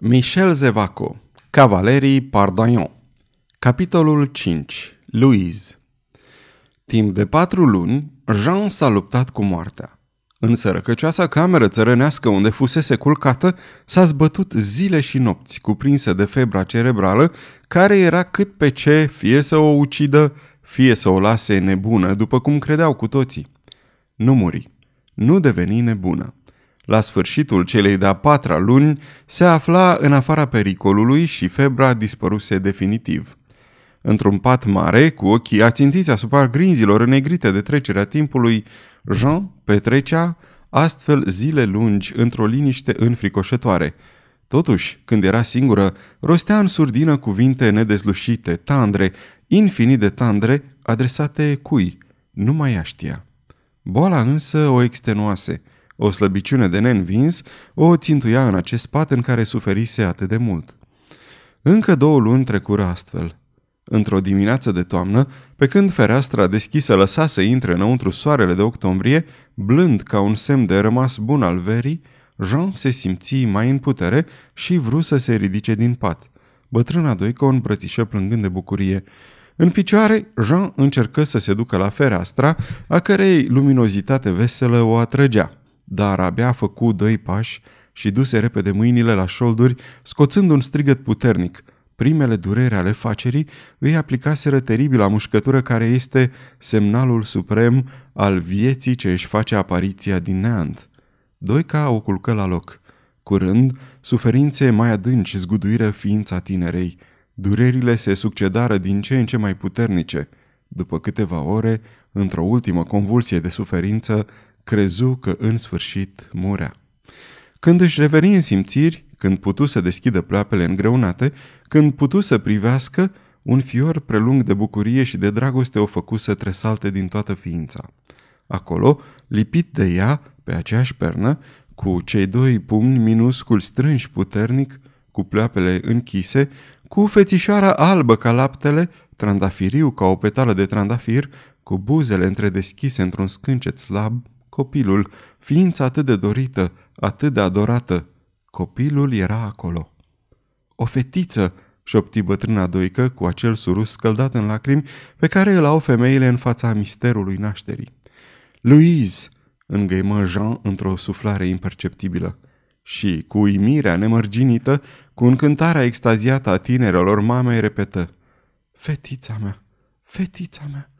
Michel Zevaco Cavalerii Pardagnon Capitolul 5 Louise Timp de patru luni, Jean s-a luptat cu moartea. În sărăcăcioasa cameră țărănească unde fusese culcată, s-a zbătut zile și nopți, cuprinse de febra cerebrală, care era cât pe ce fie să o ucidă, fie să o lase nebună, după cum credeau cu toții. Nu muri. Nu deveni nebună la sfârșitul celei de-a patra luni, se afla în afara pericolului și febra dispăruse definitiv. Într-un pat mare, cu ochii ațintiți asupra grinzilor înegrite de trecerea timpului, Jean petrecea astfel zile lungi într-o liniște înfricoșătoare. Totuși, când era singură, rostea în surdină cuvinte nedezlușite, tandre, infinit de tandre, adresate cui? Nu mai ea știa. Boala însă o extenuase – o slăbiciune de neînvins o țintuia în acest pat în care suferise atât de mult. Încă două luni trecură astfel. Într-o dimineață de toamnă, pe când fereastra deschisă lăsa să intre înăuntru soarele de octombrie, blând ca un semn de rămas bun al verii, Jean se simți mai în putere și vrut să se ridice din pat. Bătrâna Doică o îmbrățișă plângând de bucurie. În picioare, Jean încercă să se ducă la fereastra, a cărei luminozitate veselă o atrăgea dar abia a făcut doi pași și duse repede mâinile la șolduri, scoțând un strigăt puternic. Primele durere ale facerii îi aplicaseră teribila mușcătură care este semnalul suprem al vieții ce își face apariția din neant. Doica o culcă la loc. Curând, suferințe mai adânci zguduiră ființa tinerei. Durerile se succedară din ce în ce mai puternice. După câteva ore, într-o ultimă convulsie de suferință, crezu că în sfârșit murea. Când își reveni în simțiri, când putu să deschidă pleoapele îngreunate, când putu să privească, un fior prelung de bucurie și de dragoste o făcu să tresalte din toată ființa. Acolo, lipit de ea, pe aceeași pernă, cu cei doi pumni minusculi strânși puternic, cu pleoapele închise, cu fețișoara albă ca laptele, trandafiriu ca o petală de trandafir, cu buzele întredeschise într-un scâncet slab, Copilul, ființa atât de dorită, atât de adorată, copilul era acolo. O fetiță, șopti bătrâna doică cu acel surus scăldat în lacrimi pe care îl au femeile în fața misterului nașterii. Louise, îngăimă Jean într-o suflare imperceptibilă. Și, cu uimirea nemărginită, cu încântarea extaziată a tinerelor mamei, repetă Fetița mea, fetița mea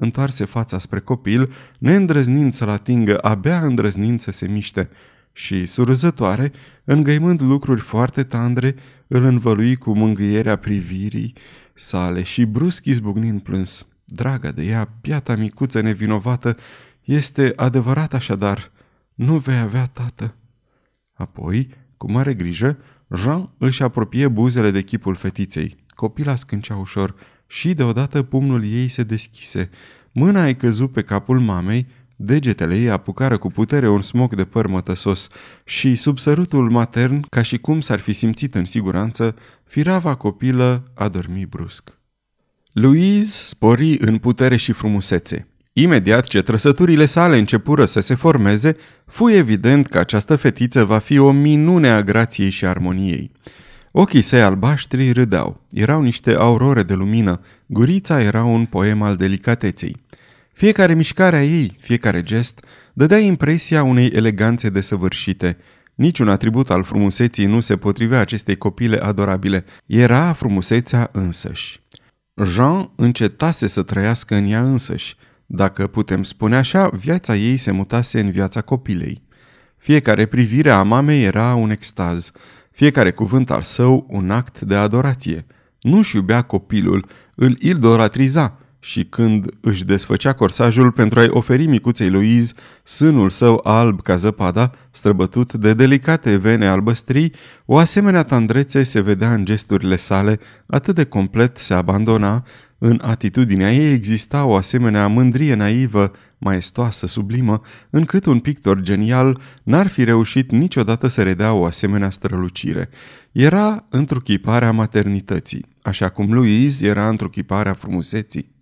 întoarse fața spre copil, neîndrăznind să-l atingă, abia îndrăznind să se miște și, surzătoare, îngăimând lucruri foarte tandre, îl învălui cu mângâierea privirii sale și brusc izbucnind plâns. Draga de ea, piata micuță nevinovată, este adevărat așadar, nu vei avea tată. Apoi, cu mare grijă, Jean își apropie buzele de chipul fetiței. Copila scâncea ușor, și deodată pumnul ei se deschise. Mâna ai căzut pe capul mamei, degetele ei apucară cu putere un smoc de păr mătăsos și sub sărutul matern, ca și cum s-ar fi simțit în siguranță, firava copilă a dormit brusc. Louise spori în putere și frumusețe. Imediat ce trăsăturile sale începură să se formeze, fu evident că această fetiță va fi o minune a grației și armoniei. Ochii săi albaștri râdeau. Erau niște aurore de lumină. Gurița era un poem al delicateței. Fiecare mișcare a ei, fiecare gest, dădea impresia unei eleganțe desăvârșite. Niciun atribut al frumuseții nu se potrivea acestei copile adorabile. Era frumusețea însăși. Jean încetase să trăiască în ea însăși. Dacă putem spune așa, viața ei se mutase în viața copilei. Fiecare privire a mamei era un extaz. Fiecare cuvânt al său un act de adorație. Nu-și iubea copilul, îl idolatriza și când își desfăcea corsajul pentru a-i oferi micuței Louise sânul său alb ca zăpada, străbătut de delicate vene albăstrii, o asemenea tandrețe se vedea în gesturile sale, atât de complet se abandona, în atitudinea ei exista o asemenea mândrie naivă, maestoasă, sublimă, încât un pictor genial n-ar fi reușit niciodată să redea o asemenea strălucire. Era întruchiparea maternității, așa cum Louise era întruchiparea frumuseții.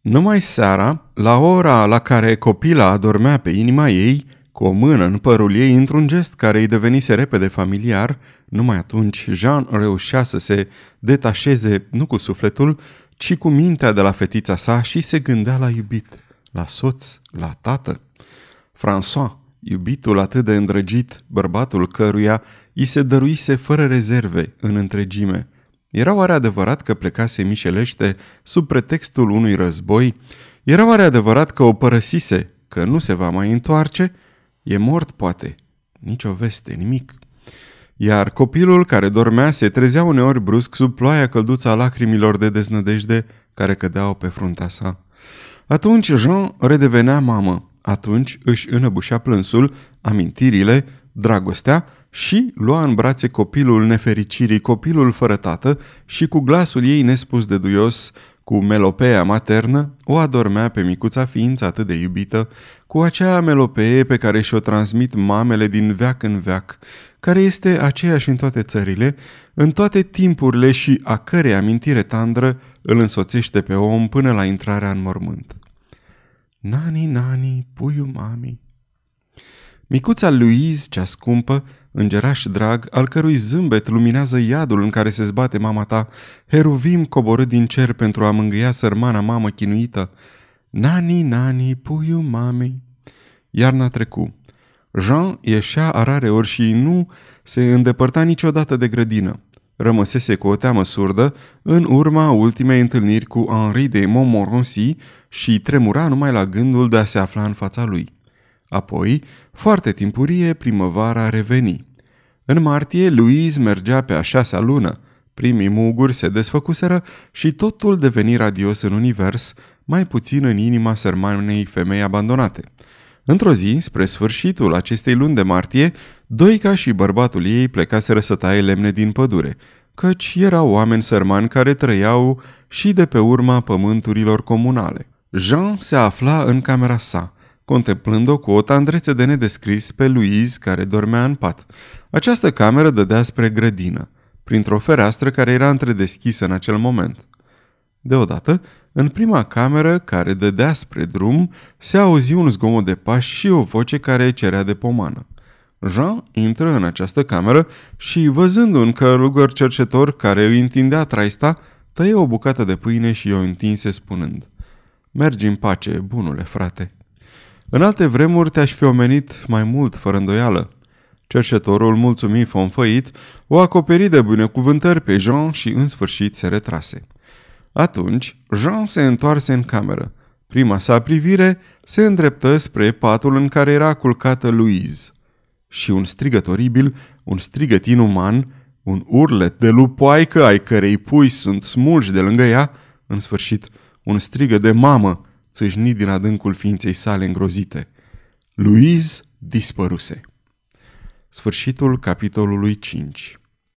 Numai seara, la ora la care copila adormea pe inima ei, cu o mână în părul ei, într-un gest care îi devenise repede familiar, numai atunci Jean reușea să se detașeze nu cu sufletul, ci cu mintea de la fetița sa și se gândea la iubit, la soț, la tată. François, iubitul atât de îndrăgit, bărbatul căruia îi se dăruise fără rezerve în întregime. Era oare adevărat că plecase mișelește sub pretextul unui război? Era oare adevărat că o părăsise, că nu se va mai întoarce? E mort, poate. Nici o veste, nimic. Iar copilul care dormea se trezea uneori brusc sub ploaia călduță a lacrimilor de deznădejde care cădeau pe fruntea sa. Atunci Jean redevenea mamă. Atunci își înăbușea plânsul, amintirile, dragostea și lua în brațe copilul nefericirii, copilul fără tată și cu glasul ei nespus de duios, cu melopea maternă, o adormea pe micuța ființă atât de iubită, cu acea melopee pe care și-o transmit mamele din veac în veac, care este aceeași în toate țările, în toate timpurile și a cărei amintire tandră îl însoțește pe om până la intrarea în mormânt. Nani, nani, puiu mami. Micuța Louise, cea scumpă, îngeraș drag, al cărui zâmbet luminează iadul în care se zbate mama ta, heruvim coborât din cer pentru a mângâia sărmana mamă chinuită. Nani, nani, puiu mami. Iarna trecu. Jean ieșea a rare ori și nu se îndepărta niciodată de grădină. Rămăsese cu o teamă surdă în urma ultimei întâlniri cu Henri de Montmorency și tremura numai la gândul de a se afla în fața lui. Apoi, foarte timpurie, primăvara reveni. În martie, Louise mergea pe a șasea lună. Primii muguri se desfăcuseră și totul deveni radios în univers, mai puțin în inima sărmanei femei abandonate. Într-o zi, spre sfârșitul acestei luni de martie, Doica și bărbatul ei plecaseră să taie lemne din pădure, căci erau oameni sărmani care trăiau și de pe urma pământurilor comunale. Jean se afla în camera sa, contemplând-o cu o tandrețe de nedescris pe Louise care dormea în pat. Această cameră dădea spre grădină, printr-o fereastră care era întredeschisă în acel moment. Deodată, în prima cameră care dădea spre drum, se auzi un zgomot de pași și o voce care cerea de pomană. Jean intră în această cameră și, văzând un călugăr cercetor care îi întindea traista, tăie o bucată de pâine și o întinse spunând Mergi în pace, bunule frate. În alte vremuri te-aș fi omenit mai mult, fără îndoială. Cercetorul, mulțumit fonfăit, o acoperi de binecuvântări pe Jean și în sfârșit se retrase. Atunci, Jean se întoarse în cameră. Prima sa privire se îndreptă spre patul în care era culcată Louise. Și un strigăt oribil, un strigăt inuman, un urlet de lupoaică ai cărei pui sunt smulși de lângă ea, în sfârșit, un strigă de mamă, țâșnit din adâncul ființei sale îngrozite. Louise dispăruse. Sfârșitul capitolului 5